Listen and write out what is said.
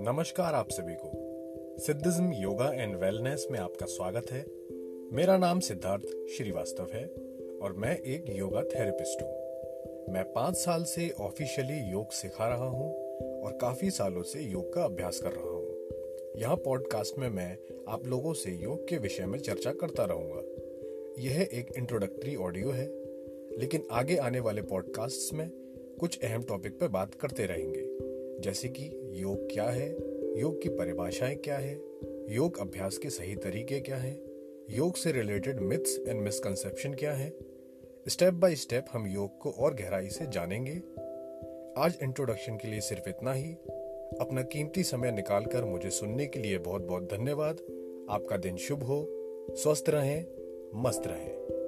नमस्कार आप सभी को। सिद्धिज्म, योगा एंड वेलनेस में आपका स्वागत है। मेरा नाम सिद्धार्थ श्रीवास्तव है और मैं एक योगा थेरेपिस्ट हूँ। मैं पाँच साल से ऑफिशियली योग सिखा रहा हूँ और काफ़ी सालों से योग का अभ्यास कर रहा हूँ। यहाँ पॉडकास्ट में मैं आप लोगों से योग के विषय में चर्चा करता रहूँगा। यह एक इंट्रोडक्टरी ऑडियो है, लेकिन आगे आने वाले पॉडकास्ट्स में कुछ अहम टॉपिक पर बात करते रहेंगे, जैसे कि योग क्या है? योग की परिभाषाएँ क्या है? योग अभ्यास के सही तरीके क्या हैं? योग से रिलेटेड मिथ्स एंड मिसकंसेप्शन क्या है? स्टेप बाय स्टेप हम योग को और गहराई से जानेंगे। आज इंट्रोडक्शन के लिए सिर्फ़ इतना ही। अपना कीमती समय निकालकर मुझे सुनने के लिए बहुत बहुत धन्यवाद। आपका दिन शुभ हो। स्वस्थ रहें, मस्त रहें।